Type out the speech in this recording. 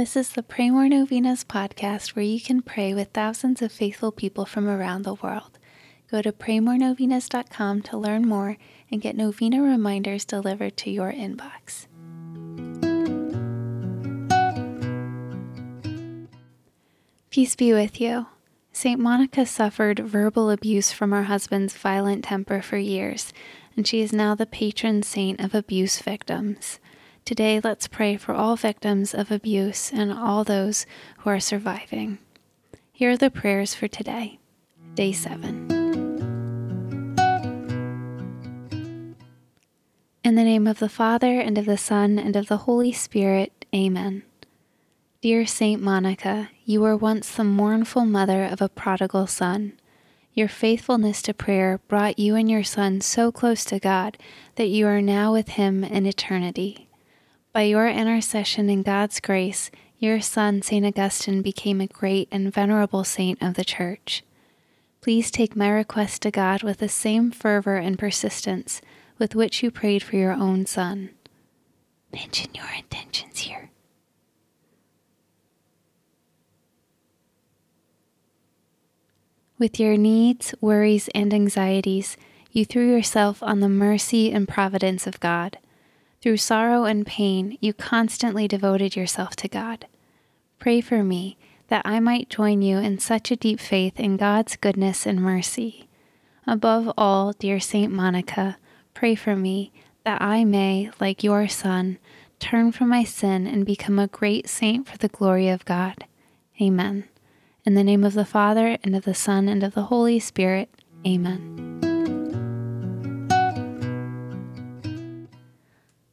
This is the Pray More Novenas podcast where you can pray with thousands of faithful people from around the world. Go to praymorenovenas.com to learn more and get novena reminders delivered to your inbox. Peace be with you. St. Monica suffered verbal abuse from her husband's violent temper for years, and she is now the patron saint of abuse victims. Today, let's pray for all victims of abuse and all those who are surviving. Here are the prayers for today, day 7. In the name of the Father, and of the Son, and of the Holy Spirit, Amen. Dear Saint Monica, you were once the mournful mother of a prodigal son. Your faithfulness to prayer brought you and your son so close to God that you are now with him in eternity. By your intercession and God's grace, your son, St. Augustine, became a great and venerable saint of the Church. Please take my request to God with the same fervor and persistence with which you prayed for your own son. Mention your intentions here. With your needs, worries, and anxieties, you threw yourself on the mercy and providence of God. Through sorrow and pain, you constantly devoted yourself to God. Pray for me that I might join you in such a deep faith in God's goodness and mercy. Above all, dear Saint Monica, pray for me that I may, like your Son, turn from my sin and become a great saint for the glory of God. Amen. In the name of the Father, and of the Son, and of the Holy Spirit. Amen.